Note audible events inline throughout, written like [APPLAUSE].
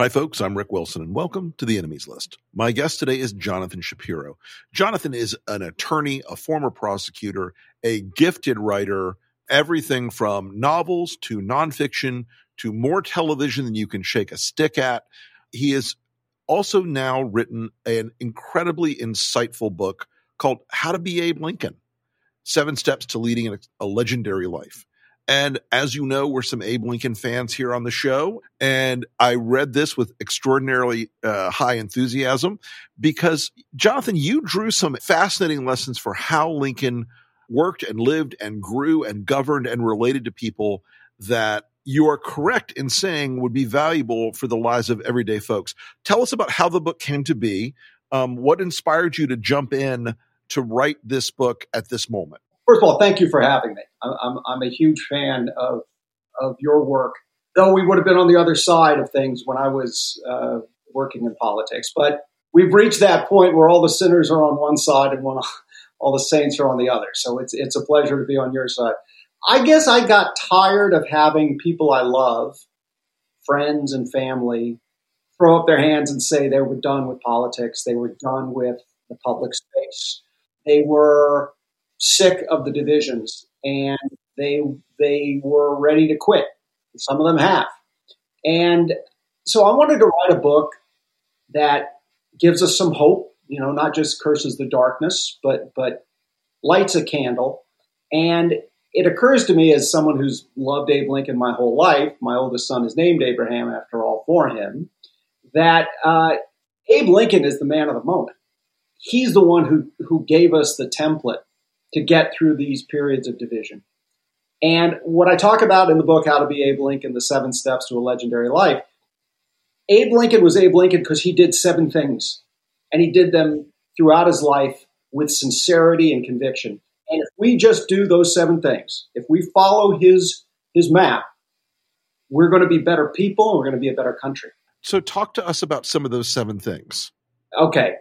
Hi, folks. I'm Rick Wilson, and welcome to the Enemies List. My guest today is Jonathan Shapiro. Jonathan is an attorney, a former prosecutor, a gifted writer, everything from novels to nonfiction to more television than you can shake a stick at. He has also now written an incredibly insightful book called How to Be Abe Lincoln Seven Steps to Leading a Legendary Life. And as you know, we're some Abe Lincoln fans here on the show. And I read this with extraordinarily uh, high enthusiasm because, Jonathan, you drew some fascinating lessons for how Lincoln worked and lived and grew and governed and related to people that you are correct in saying would be valuable for the lives of everyday folks. Tell us about how the book came to be. Um, what inspired you to jump in to write this book at this moment? First of all, thank you for having me. I'm, I'm, a huge fan of, of your work, though we would have been on the other side of things when I was uh, working in politics. But we've reached that point where all the sinners are on one side and one, all the saints are on the other. So it's, it's a pleasure to be on your side. I guess I got tired of having people I love, friends and family, throw up their hands and say they were done with politics. They were done with the public space. They were sick of the divisions and they they were ready to quit. Some of them have. And so I wanted to write a book that gives us some hope, you know, not just curses the darkness, but but lights a candle. And it occurs to me as someone who's loved Abe Lincoln my whole life, my oldest son is named Abraham after all for him, that uh, Abe Lincoln is the man of the moment. He's the one who, who gave us the template to get through these periods of division. And what I talk about in the book, How to Be Abe Lincoln, The Seven Steps to a Legendary Life, Abe Lincoln was Abe Lincoln because he did seven things. And he did them throughout his life with sincerity and conviction. And if we just do those seven things, if we follow his, his map, we're going to be better people and we're going to be a better country. So, talk to us about some of those seven things. Okay.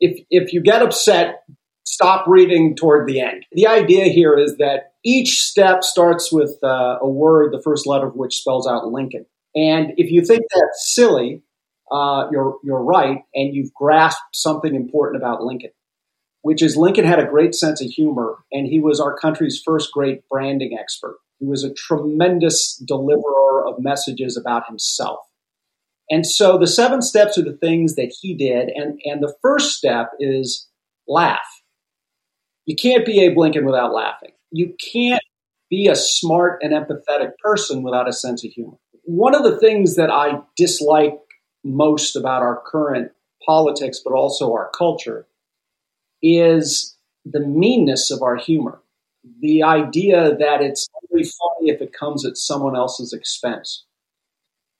If, if you get upset stop reading toward the end. The idea here is that each step starts with uh, a word, the first letter of which spells out Lincoln. And if you think that's silly, uh, you're, you're right, and you've grasped something important about Lincoln, which is Lincoln had a great sense of humor, and he was our country's first great branding expert. He was a tremendous deliverer of messages about himself. And so the seven steps are the things that he did, and, and the first step is laugh you can't be Abe Lincoln without laughing. You can't be a smart and empathetic person without a sense of humor. One of the things that I dislike most about our current politics, but also our culture, is the meanness of our humor. The idea that it's only funny if it comes at someone else's expense.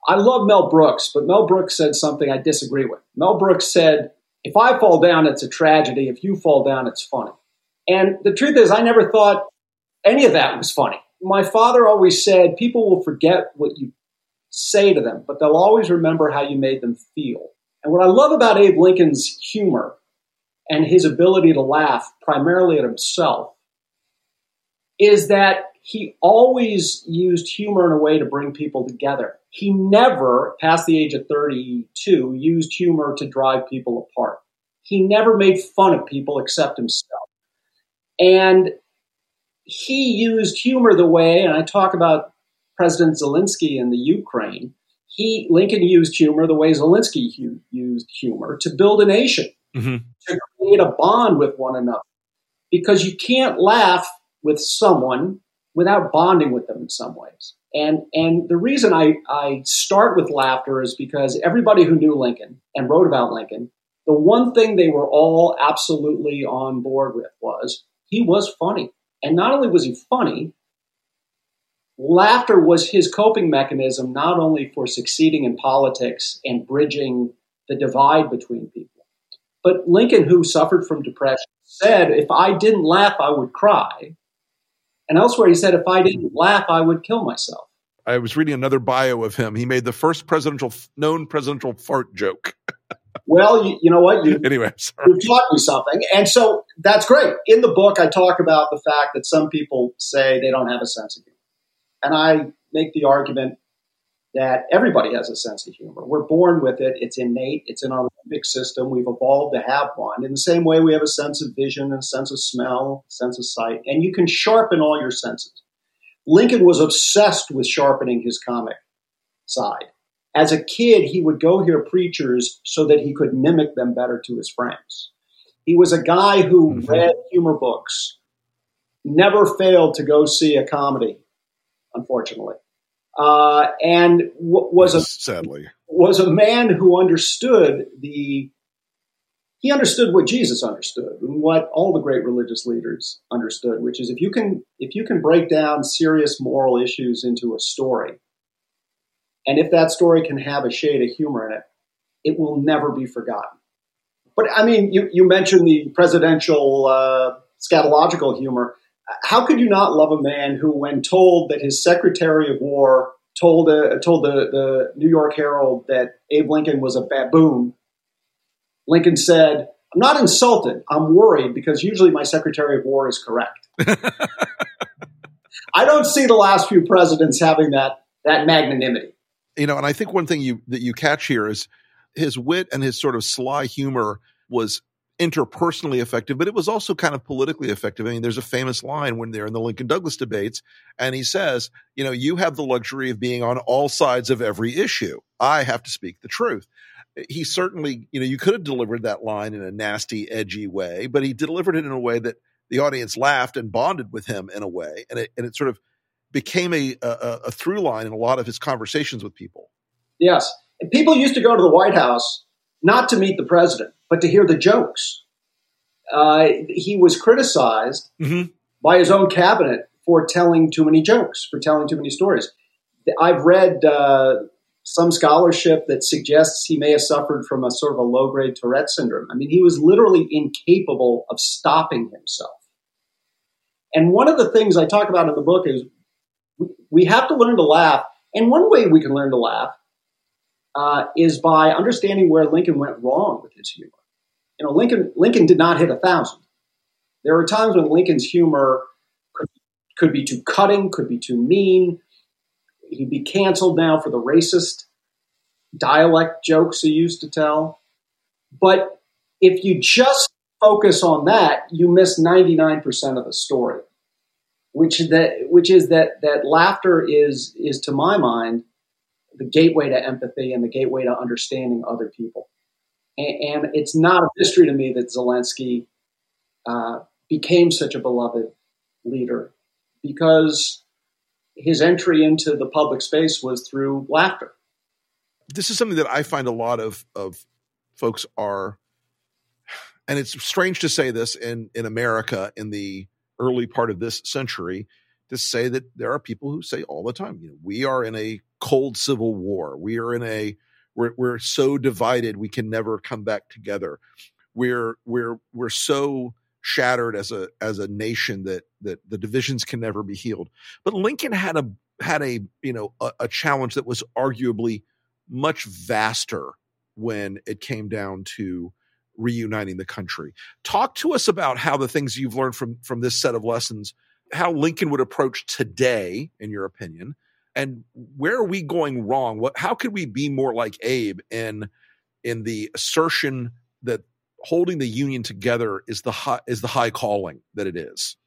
I love Mel Brooks, but Mel Brooks said something I disagree with. Mel Brooks said, If I fall down, it's a tragedy. If you fall down, it's funny. And the truth is, I never thought any of that was funny. My father always said, people will forget what you say to them, but they'll always remember how you made them feel. And what I love about Abe Lincoln's humor and his ability to laugh primarily at himself is that he always used humor in a way to bring people together. He never, past the age of 32, used humor to drive people apart. He never made fun of people except himself. And he used humor the way, and I talk about President Zelensky in the Ukraine. He Lincoln used humor the way Zelensky used humor to build a nation, mm-hmm. to create a bond with one another. because you can't laugh with someone without bonding with them in some ways. And, and the reason I, I start with laughter is because everybody who knew Lincoln and wrote about Lincoln, the one thing they were all absolutely on board with was he was funny. And not only was he funny, laughter was his coping mechanism, not only for succeeding in politics and bridging the divide between people, but Lincoln, who suffered from depression, said, If I didn't laugh, I would cry. And elsewhere, he said, If I didn't laugh, I would kill myself. I was reading another bio of him. He made the first presidential known presidential fart joke. [LAUGHS] well, you, you, know what? You, [LAUGHS] anyway, you've taught me something, and so that's great. In the book, I talk about the fact that some people say they don't have a sense of humor, and I make the argument that everybody has a sense of humor. We're born with it. It's innate. It's in our limbic system. We've evolved to have one. In the same way, we have a sense of vision, and a sense of smell, a sense of sight, and you can sharpen all your senses. Lincoln was obsessed with sharpening his comic side. As a kid, he would go hear preachers so that he could mimic them better to his friends. He was a guy who mm-hmm. read humor books, never failed to go see a comedy, unfortunately uh, and w- was a sadly was a man who understood the he understood what Jesus understood and what all the great religious leaders understood, which is if you can if you can break down serious moral issues into a story, and if that story can have a shade of humor in it, it will never be forgotten. But I mean, you, you mentioned the presidential uh, scatological humor how could you not love a man who, when told that his Secretary of War told uh, told the, the New York Herald that Abe Lincoln was a baboon, Lincoln said, "I'm not insulted. I'm worried because usually my Secretary of War is correct." [LAUGHS] I don't see the last few presidents having that that magnanimity. You know, and I think one thing you that you catch here is his wit and his sort of sly humor was interpersonally effective, but it was also kind of politically effective. I mean, there's a famous line when they're in the Lincoln Douglas debates, and he says, you know, you have the luxury of being on all sides of every issue. I have to speak the truth. He certainly, you know, you could have delivered that line in a nasty, edgy way, but he delivered it in a way that the audience laughed and bonded with him in a way, and it and it sort of became a a, a through line in a lot of his conversations with people. Yes, and people used to go to the White House not to meet the president but to hear the jokes. Uh, he was criticized mm-hmm. by his own cabinet for telling too many jokes, for telling too many stories. I've read uh, some scholarship that suggests he may have suffered from a sort of a low grade Tourette syndrome. I mean, he was literally incapable of stopping himself. And one of the things I talk about in the book is we have to learn to laugh. And one way we can learn to laugh uh, is by understanding where Lincoln went wrong with his humor. You know, Lincoln Lincoln did not hit a thousand. There were times when Lincoln's humor could, could be too cutting, could be too mean. He'd be canceled now for the racist dialect jokes he used to tell. But if you just focus on that, you miss 99% of the story, which that which is that that laughter is is to my mind the gateway to empathy and the gateway to understanding other people. And, and it's not a mystery to me that Zelensky uh, became such a beloved leader because his entry into the public space was through laughter. This is something that I find a lot of, of folks are, and it's strange to say this in, in America in the early part of this century, to say that there are people who say all the time, you know, we are in a cold civil war. We are in a we're we're so divided we can never come back together. We're we're we're so shattered as a as a nation that that the divisions can never be healed. But Lincoln had a had a you know a, a challenge that was arguably much vaster when it came down to reuniting the country. Talk to us about how the things you've learned from from this set of lessons how Lincoln would approach today, in your opinion, and where are we going wrong? What, how could we be more like Abe in in the assertion that holding the union together is the high, is the high calling that it is?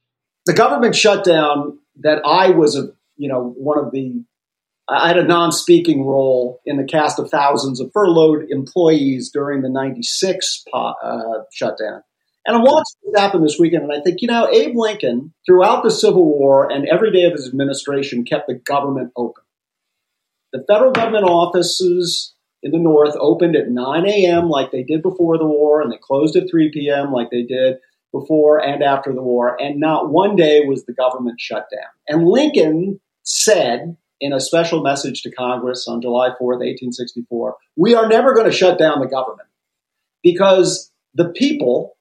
The government shutdown that I was a you know one of the I had a non-speaking role in the cast of thousands of furloughed employees during the '96 uh, shutdown. And I watched this happen this weekend, and I think, you know, Abe Lincoln, throughout the Civil War and every day of his administration, kept the government open. The federal government offices in the North opened at 9 a.m. like they did before the war, and they closed at 3 p.m. like they did before and after the war. And not one day was the government shut down. And Lincoln said in a special message to Congress on July 4th, 1864, we are never going to shut down the government because the people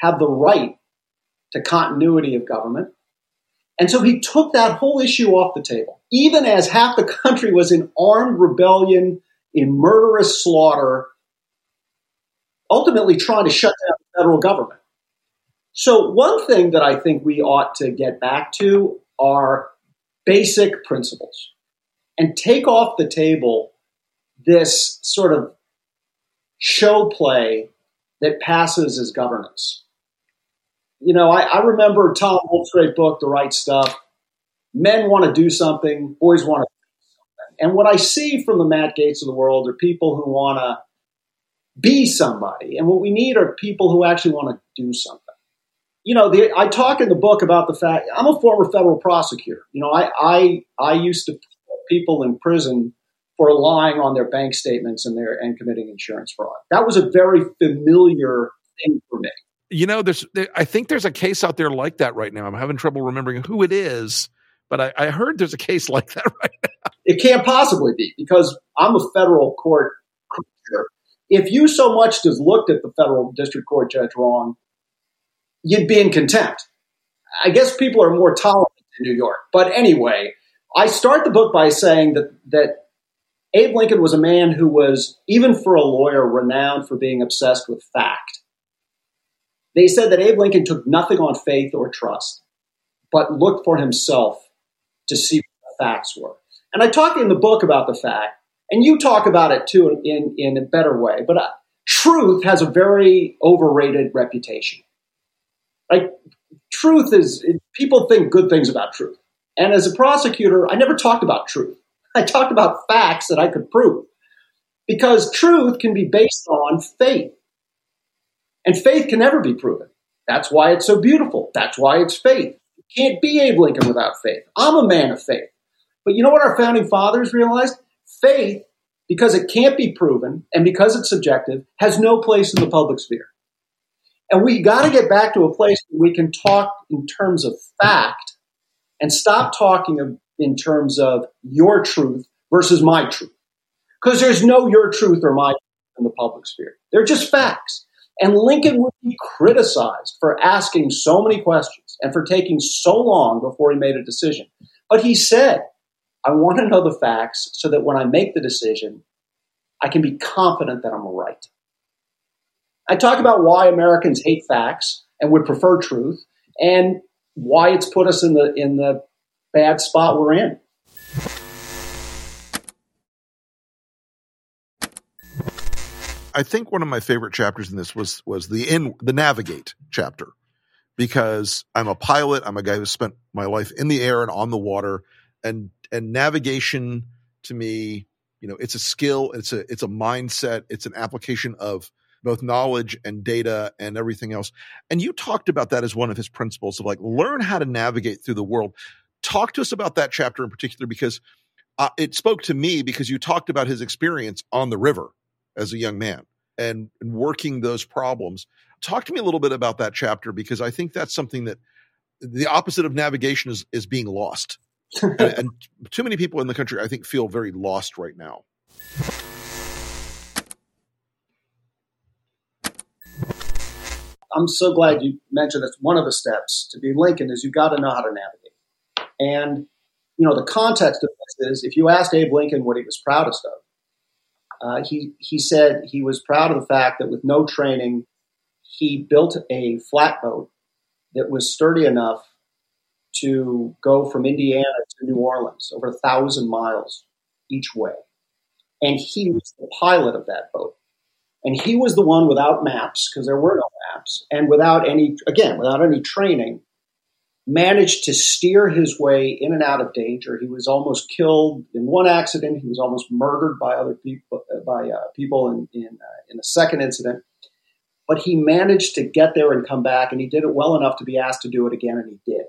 have the right to continuity of government. And so he took that whole issue off the table, even as half the country was in armed rebellion, in murderous slaughter, ultimately trying to shut down the federal government. So, one thing that I think we ought to get back to are basic principles and take off the table this sort of show play that passes as governance. You know, I, I remember Tom Wolfe's great book, The Right Stuff. Men want to do something, boys want to. And what I see from the Matt Gaetz of the world are people who want to be somebody. And what we need are people who actually want to do something. You know, the, I talk in the book about the fact I'm a former federal prosecutor. You know, I I, I used to put people in prison for lying on their bank statements and their and committing insurance fraud. That was a very familiar thing for me. You know, there's I think there's a case out there like that right now. I'm having trouble remembering who it is, but I, I heard there's a case [LAUGHS] like that right now. It can't possibly be because I'm a federal court creature. If you so much as looked at the federal district court judge wrong, you'd be in contempt. I guess people are more tolerant in New York. But anyway, I start the book by saying that that Abe Lincoln was a man who was, even for a lawyer, renowned for being obsessed with fact. They said that Abe Lincoln took nothing on faith or trust, but looked for himself to see what the facts were. And I talk in the book about the fact, and you talk about it too in, in a better way, but uh, truth has a very overrated reputation. Like, truth is, people think good things about truth. And as a prosecutor, I never talked about truth. [LAUGHS] I talked about facts that I could prove. Because truth can be based on faith. And faith can never be proven. That's why it's so beautiful. That's why it's faith. You can't be Abe Lincoln without faith. I'm a man of faith. But you know what our founding fathers realized? Faith, because it can't be proven and because it's subjective, has no place in the public sphere. And we got to get back to a place where we can talk in terms of fact and stop talking in terms of your truth versus my truth. Because there's no your truth or my truth in the public sphere. They're just facts. And Lincoln would be criticized for asking so many questions and for taking so long before he made a decision. But he said, I want to know the facts so that when I make the decision, I can be confident that I'm right. I talk about why Americans hate facts and would prefer truth and why it's put us in the in the bad spot we're in. I think one of my favorite chapters in this was was the in the navigate chapter because I'm a pilot. I'm a guy who spent my life in the air and on the water, and and navigation to me, you know, it's a skill. It's a it's a mindset. It's an application of both knowledge and data and everything else. And you talked about that as one of his principles of like learn how to navigate through the world. Talk to us about that chapter in particular because uh, it spoke to me because you talked about his experience on the river as a young man and, and working those problems. Talk to me a little bit about that chapter because I think that's something that the opposite of navigation is is being lost. [LAUGHS] and, and too many people in the country, I think, feel very lost right now. I'm so glad you mentioned that one of the steps to be Lincoln is you've got to know how to navigate. And, you know, the context of this is if you asked Abe Lincoln what he was proudest of, uh, he, he said he was proud of the fact that with no training, he built a flatboat that was sturdy enough to go from Indiana to New Orleans over a thousand miles each way. And he was the pilot of that boat. And he was the one without maps, because there were no maps, and without any, again, without any training, managed to steer his way in and out of danger. He was almost killed in one accident. He was almost murdered by other people, by uh, people in in, uh, in a second incident. but he managed to get there and come back, and he did it well enough to be asked to do it again, and he did.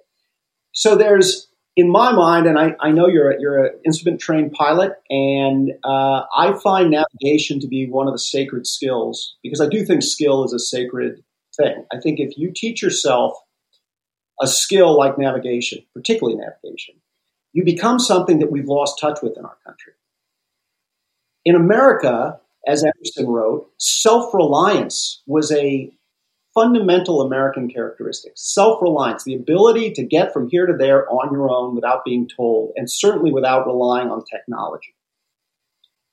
So there's, in my mind, and I, I know you're you're an instrument trained pilot, and uh, I find navigation to be one of the sacred skills because I do think skill is a sacred thing. I think if you teach yourself a skill like navigation, particularly navigation, you become something that we've lost touch with in our country. In America, as Emerson wrote, self reliance was a fundamental American characteristic. Self reliance, the ability to get from here to there on your own without being told, and certainly without relying on technology.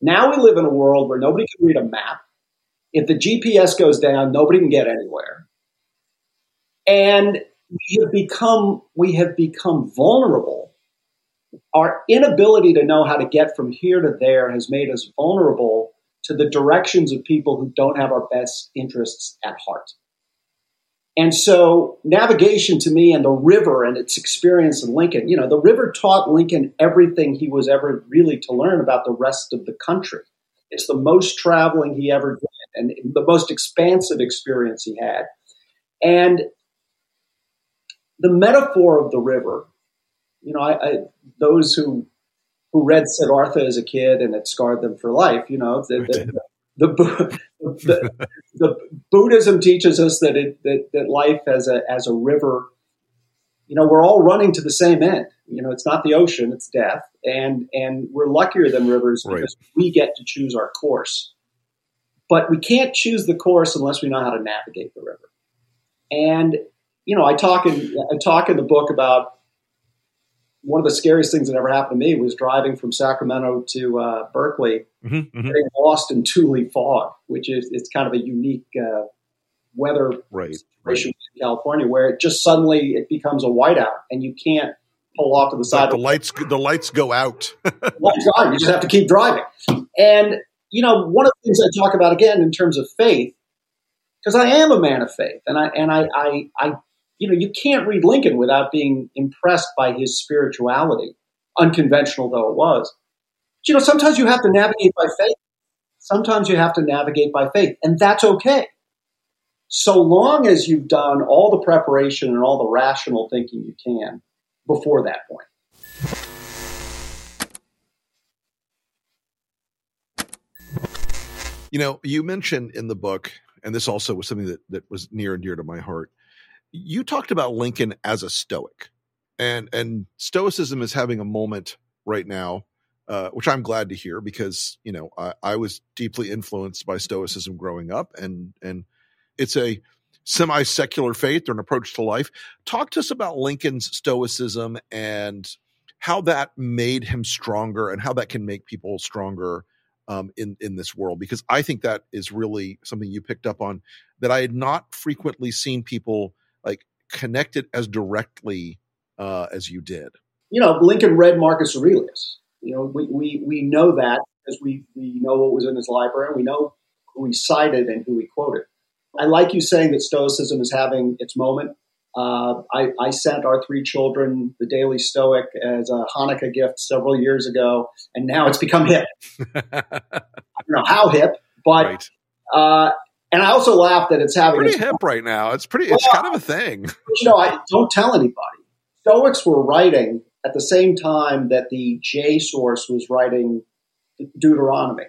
Now we live in a world where nobody can read a map. If the GPS goes down, nobody can get anywhere. And we have become we have become vulnerable. Our inability to know how to get from here to there has made us vulnerable to the directions of people who don't have our best interests at heart. And so navigation to me and the river and its experience in Lincoln, you know, the river taught Lincoln everything he was ever really to learn about the rest of the country. It's the most traveling he ever did and the most expansive experience he had. And the metaphor of the river, you know, I, I, those who who read Siddhartha as a kid and it scarred them for life, you know, the, [LAUGHS] the, the, the, the Buddhism teaches us that, it, that that life as a as a river, you know, we're all running to the same end. You know, it's not the ocean; it's death, and and we're luckier than rivers Right. because we get to choose our course. But we can't choose the course unless we know how to navigate the river. And you know, I talk in I talk in the book about one of the scariest things that ever happened to me was driving from Sacramento to uh, Berkeley, Mhm, mhm. getting lost in Tule fog, which is it's kind of a unique uh, weather Right. situation in California where it just suddenly it becomes a whiteout and you can't pull off to the Like side. the of lights, the lights go out. [LAUGHS] time. You just have to keep driving. And, you know, one of the things I talk about again in terms of faith, because I am a man of faith, and I, and I, I, I, you know, you can't read Lincoln without being impressed by his spirituality, unconventional though it was. But, you know, sometimes you have to navigate by faith. Sometimes you have to navigate by faith, and that's okay. So long as you've done all the preparation and all the rational thinking you can before that point. You know, you mentioned in the book, and this also was something that, that was near and dear to my heart. You talked about Lincoln as a Stoic, and and Stoicism is having a moment right now, uh, which I'm glad to hear because you know I, I was deeply influenced by Stoicism growing up, and and it's a semi secular faith or an approach to life. Talk to us about Lincoln's Stoicism and how that made him stronger, and how that can make people stronger um, in in this world because I think that is really something you picked up on that I had not frequently seen people like connect it as directly uh, as you did. you know, Lincoln read Marcus Aurelius. You know, we, we, we know that because we, we know what was in his library. We know who he cited and who he quoted. I like you saying that Stoicism is having its moment. Uh, I, I sent our three children the Daily Stoic as a Hanukkah gift several years ago, and now it's become hip. [LAUGHS] I don't know how hip, but right, uh, and I also laugh that it's having pretty its hip right now. It's pretty. It's kind of a thing. [LAUGHS] You know, I don't tell anybody. Stoics were writing at the same time that the J source was writing Deuteronomy.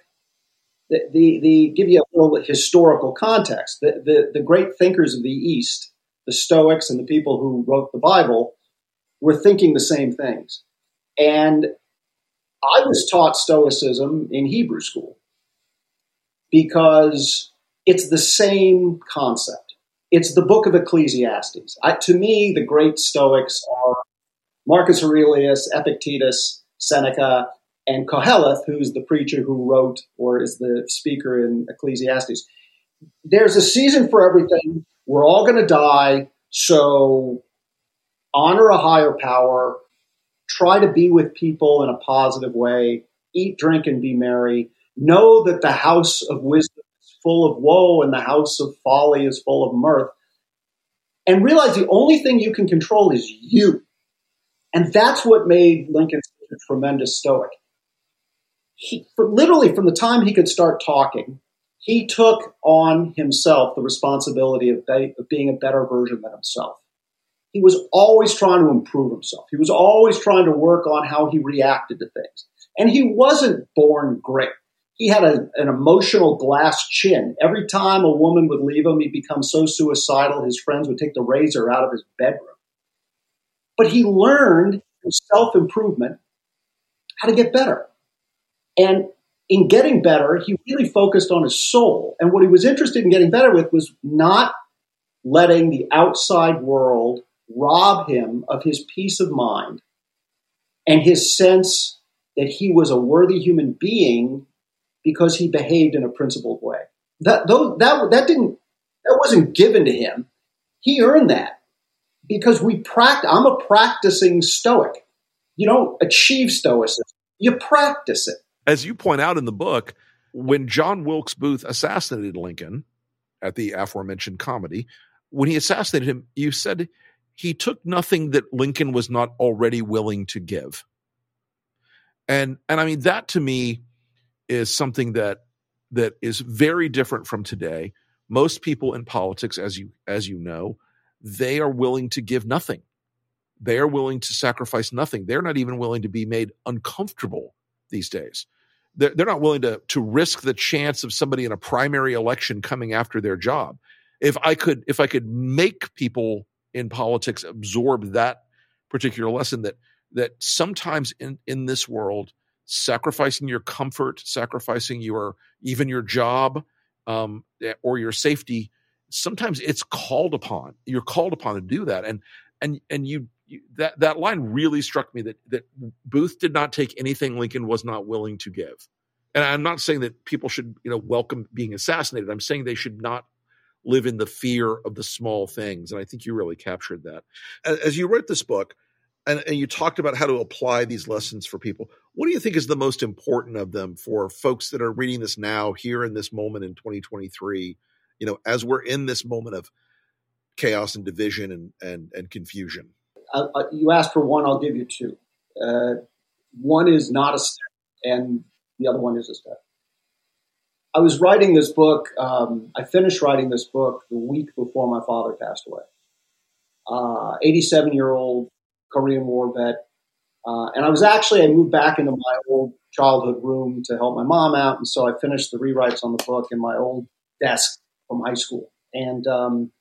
The, the, the give you a little historical context. The, the, the great thinkers of the East, the Stoics and the people who wrote the Bible, were thinking the same things. And I was taught Stoicism in Hebrew school because it's the same concept it's the book of Ecclesiastes. I, to me, the great Stoics are Marcus Aurelius, Epictetus, Seneca, and Koheleth, who's the preacher who wrote or is the speaker in Ecclesiastes. There's a season for everything. We're all going to die, so honor a higher power. Try to be with people in a positive way. Eat, drink, and be merry. Know that the house of wisdom is full of woe and the house of folly is full of mirth. And realize the only thing you can control is you. And that's what made Lincoln such a tremendous stoic. He, literally, from the time he could start talking, he took on himself the responsibility of, be, of being a better version than himself. He was always trying to improve himself. He was always trying to work on how he reacted to things. And he wasn't born great. He had a, an emotional glass chin. Every time a woman would leave him, he'd become so suicidal, his friends would take the razor out of his bedroom. But he learned self improvement how to get better. And in getting better, he really focused on his soul. And what he was interested in getting better with was not letting the outside world rob him of his peace of mind and his sense that he was a worthy human being because he behaved in a principled way. That, that, that didn't, that wasn't given to him. He earned that because we practice. I'm a practicing Stoic. You don't achieve Stoicism; you practice it. As you point out in the book, when John Wilkes Booth assassinated Lincoln at the aforementioned comedy, when he assassinated him, you said he took nothing that Lincoln was not already willing to give. And and I mean that to me is something that that is very different from today. Most people in politics as you as you know, they are willing to give nothing. They are willing to sacrifice nothing. They're not even willing to be made uncomfortable these days. They're, they're not willing to to risk the chance of somebody in a primary election coming after their job. If I could if I could make people in politics absorb that particular lesson that that sometimes in in this world sacrificing your comfort sacrificing your even your job um, or your safety sometimes it's called upon you're called upon to do that and and and you that that line really struck me that that booth did not take anything lincoln was not willing to give and i'm not saying that people should you know welcome being assassinated i'm saying they should not live in the fear of the small things. And I think you really captured that. As you wrote this book, and, and, you talked about how to apply these lessons for people. What do you think is the most important of them for folks that are reading this now, here in this moment in 2023? You know, as we're in this moment of chaos and division and and, and confusion. Uh, uh, you asked for one, I'll give you two. Uh, one is not a step, and the other one is a step. I was writing this book. Um, I finished writing this book the week before my father passed away. 87 uh, year old Korean War vet. Uh, and I was actually, I moved back into my old childhood room to help my mom out. And so I finished the rewrites on the book in my old desk from high school. And, um,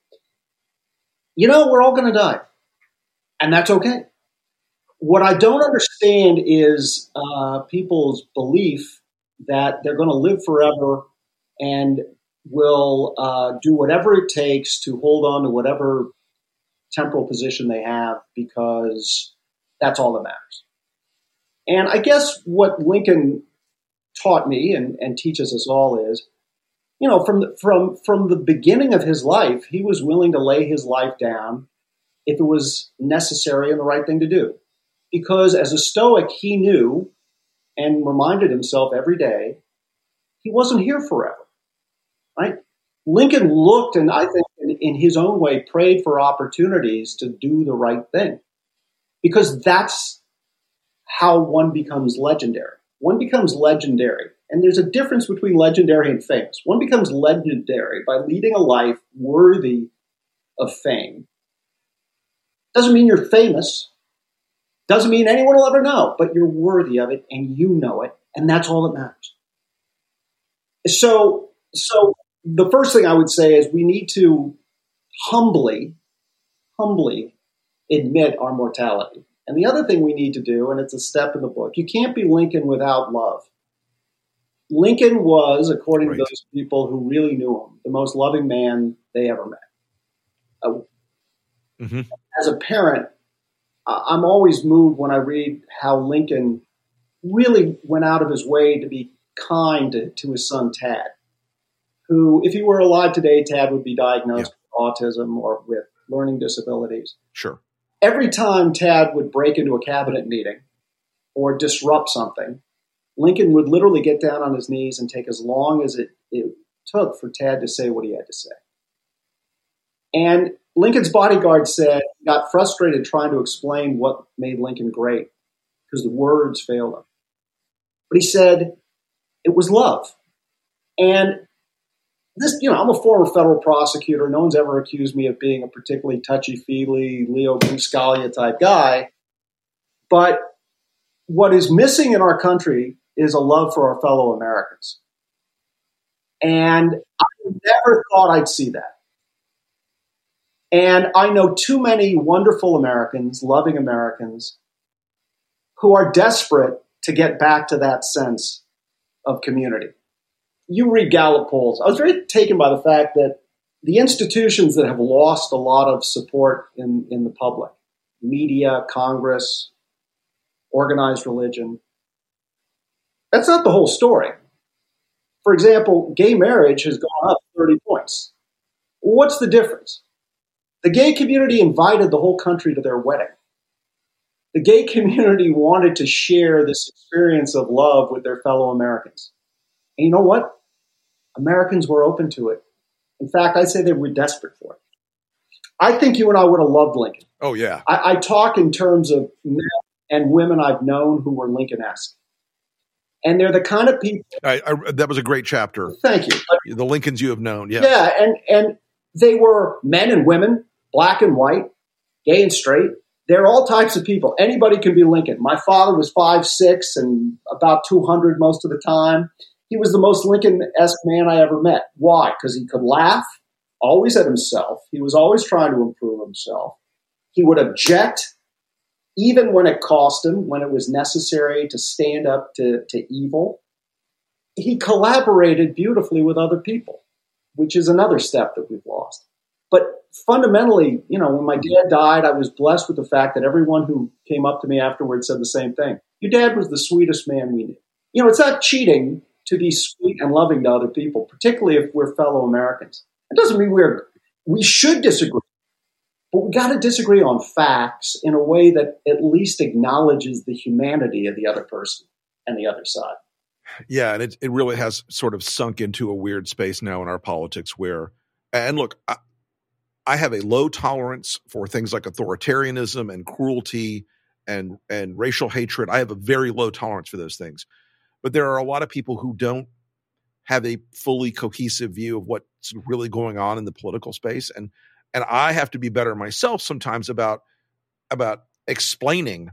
you know, we're all going to die. And that's okay. What I don't understand is uh, people's belief that they're going to live forever and will uh, do whatever it takes to hold on to whatever temporal position they have because that's all that matters. And I guess what Lincoln taught me and, and teaches us all is, you know, from the, from from the beginning of his life, he was willing to lay his life down if it was necessary and the right thing to do. Because as a Stoic, he knew and reminded himself every day he wasn't here forever. Right? Lincoln looked and I think in, in his own way prayed for opportunities to do the right thing because that's how one becomes legendary. One becomes legendary. And there's a difference between legendary and famous. One becomes legendary by leading a life worthy of fame. Doesn't mean you're famous. Doesn't mean anyone will ever know, but you're worthy of it and you know it, and that's all that matters. So, so the first thing I would say is we need to humbly, humbly admit our mortality. And the other thing we need to do, and it's a step in the book, you can't be Lincoln without love. Lincoln was, according right. to those people who really knew him, the most loving man they ever met. Uh, mm-hmm. As a parent, I'm always moved when I read how Lincoln really went out of his way to be kind to, to his son Tad, who, if he were alive today, Tad would be diagnosed yeah. with autism or with learning disabilities. Sure. Every time Tad would break into a cabinet meeting or disrupt something, Lincoln would literally get down on his knees and take as long as it, it took for Tad to say what he had to say. And Lincoln's bodyguard said he got frustrated trying to explain what made Lincoln great because the words failed him. But he said it was love. And this, you know, I'm a former federal prosecutor. No one's ever accused me of being a particularly touchy feely Leo Buscaglia type guy. But what is missing in our country is a love for our fellow Americans. And I never thought I'd see that. And I know too many wonderful Americans, loving Americans, who are desperate to get back to that sense of community. You read Gallup polls. I was very taken by the fact that the institutions that have lost a lot of support in, in the public, media, Congress, organized religion, that's not the whole story. For example, gay marriage has gone up 30 points. What's the difference? The gay community invited the whole country to their wedding. The gay [LAUGHS] community wanted to share this experience of love with their fellow Americans. And you know what? Americans were open to it. In fact, I'd say they were desperate for it. I think you and I would have loved Lincoln. Oh, yeah. I, I talk in terms of men and women I've known who were Lincoln esque and they're the kind of people. I, I, that was a great chapter. Thank you. The Lincolns you have known, yeah, yeah, and and they were men and women, black and white, gay and straight. They're all types of people. Anybody can be Lincoln. My father was five six and about two hundred most of the time. He was the most Lincoln esque man I ever met. Why? Because he could laugh, always at himself. He was always trying to improve himself. He would object even when it cost him, when it was necessary to stand up to, to evil, he collaborated beautifully with other people, which is another step that we've lost. But fundamentally, you know, when my dad died, I was blessed with the fact that everyone who came up to me afterwards said the same thing. Your dad was the sweetest man we knew. You know, it's not cheating to be sweet and loving to other people, particularly if we're fellow Americans. It doesn't mean we're we should disagree. But we got to disagree on facts in a way that at least acknowledges the humanity of the other person and the other side. Yeah, and it, it really has sort of sunk into a weird space now in our politics where, and look, I, I have a low tolerance for things like authoritarianism and cruelty and and racial hatred. I have a very low tolerance for those things. But there are a lot of people who don't have a fully cohesive view of what's really going on in the political space. And and I have to be better myself sometimes about about explaining,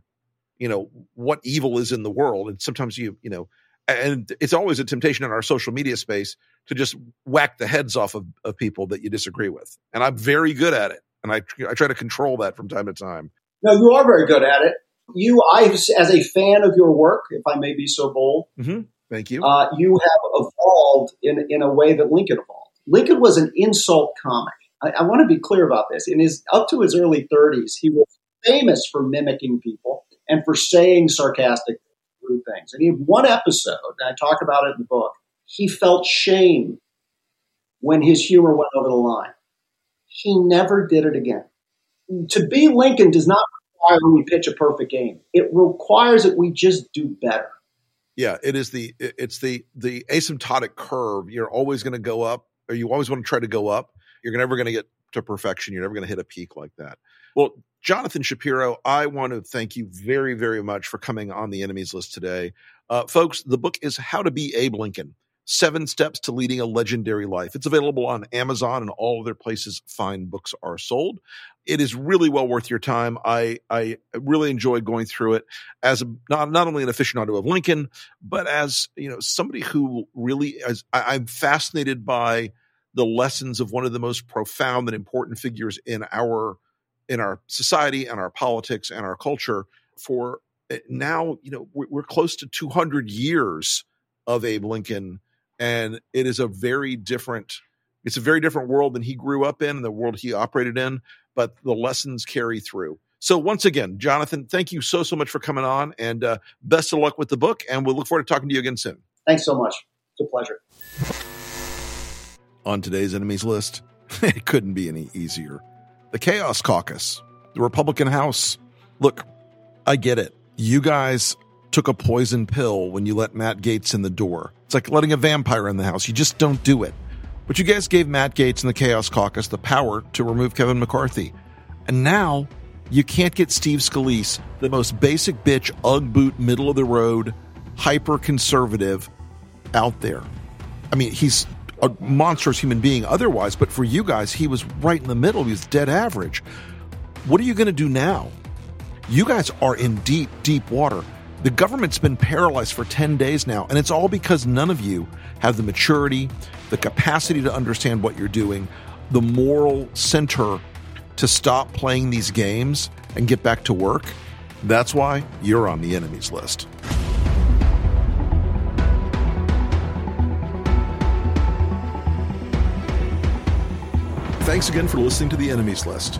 you know, what evil is in the world. And sometimes you, you know, and it's always a temptation in our social media space to just whack the heads off of, of people that you disagree with. And I'm very good at it. And I, I try to control that from time to time. No, you are very good at it. You, I, as a fan of your work, if I may be so bold, mm-hmm. thank you. Uh, you have evolved in in a way that Lincoln evolved. Lincoln was an insult comic. I, I want to be clear about this. In his up to his early 30s, he was famous for mimicking people and for saying sarcastic rude things. And he had one episode, and I talk about it in the book. He felt shame when his humor went over the line. He never did it again. To be Lincoln does not require we pitch a perfect game. It requires that we just do better. Yeah, it is the it's the the asymptotic curve. You're always going to go up, or you always want to try to go up. You're never going to get to perfection. You're never going to hit a peak like that. Well, Jonathan Shapiro, I want to thank you very, very much for coming on the enemies list today. Uh, folks, the book is How to Be Abe Lincoln Seven Steps to Leading a Legendary Life. It's available on Amazon and all other places fine books are sold. It is really well worth your time. I, I really enjoyed going through it as a, not, not only an aficionado of Lincoln, but as you know somebody who really as I, I'm fascinated by the lessons of one of the most profound and important figures in our in our society and our politics and our culture for eh, now you know we're, close to 200 years of abe lincoln and it is a very different it's a very different world than he grew up in and the world he operated in but the lessons carry through so once again jonathan thank you so so much for coming on and uh, best of luck with the book and we'll look forward to talking to you again soon thanks so much it's a pleasure on today's enemies list. [LAUGHS] it couldn't be any easier. The Chaos Caucus, the Republican House. Look, I get it. You guys took a poison pill when you let Matt Gaetz in the door. It's like letting a vampire in the house. You just don't do it. But you guys gave Matt Gaetz and the Chaos Caucus the power to remove Kevin McCarthy. And now you can't get Steve Scalise, the most basic bitch, Ugg boot, middle of the road, hyper conservative, out there. I mean, he's a monstrous human being otherwise, but for you guys, he was right in the middle. He was dead average. What are you going to do now? You guys are in deep, deep water. The government's been paralyzed for 10 days now, and it's all because none of you have the maturity, the capacity to understand what you're doing, the moral center to stop playing these games and get back to work. That's why you're on the enemies list. Thanks again for listening to the enemies list.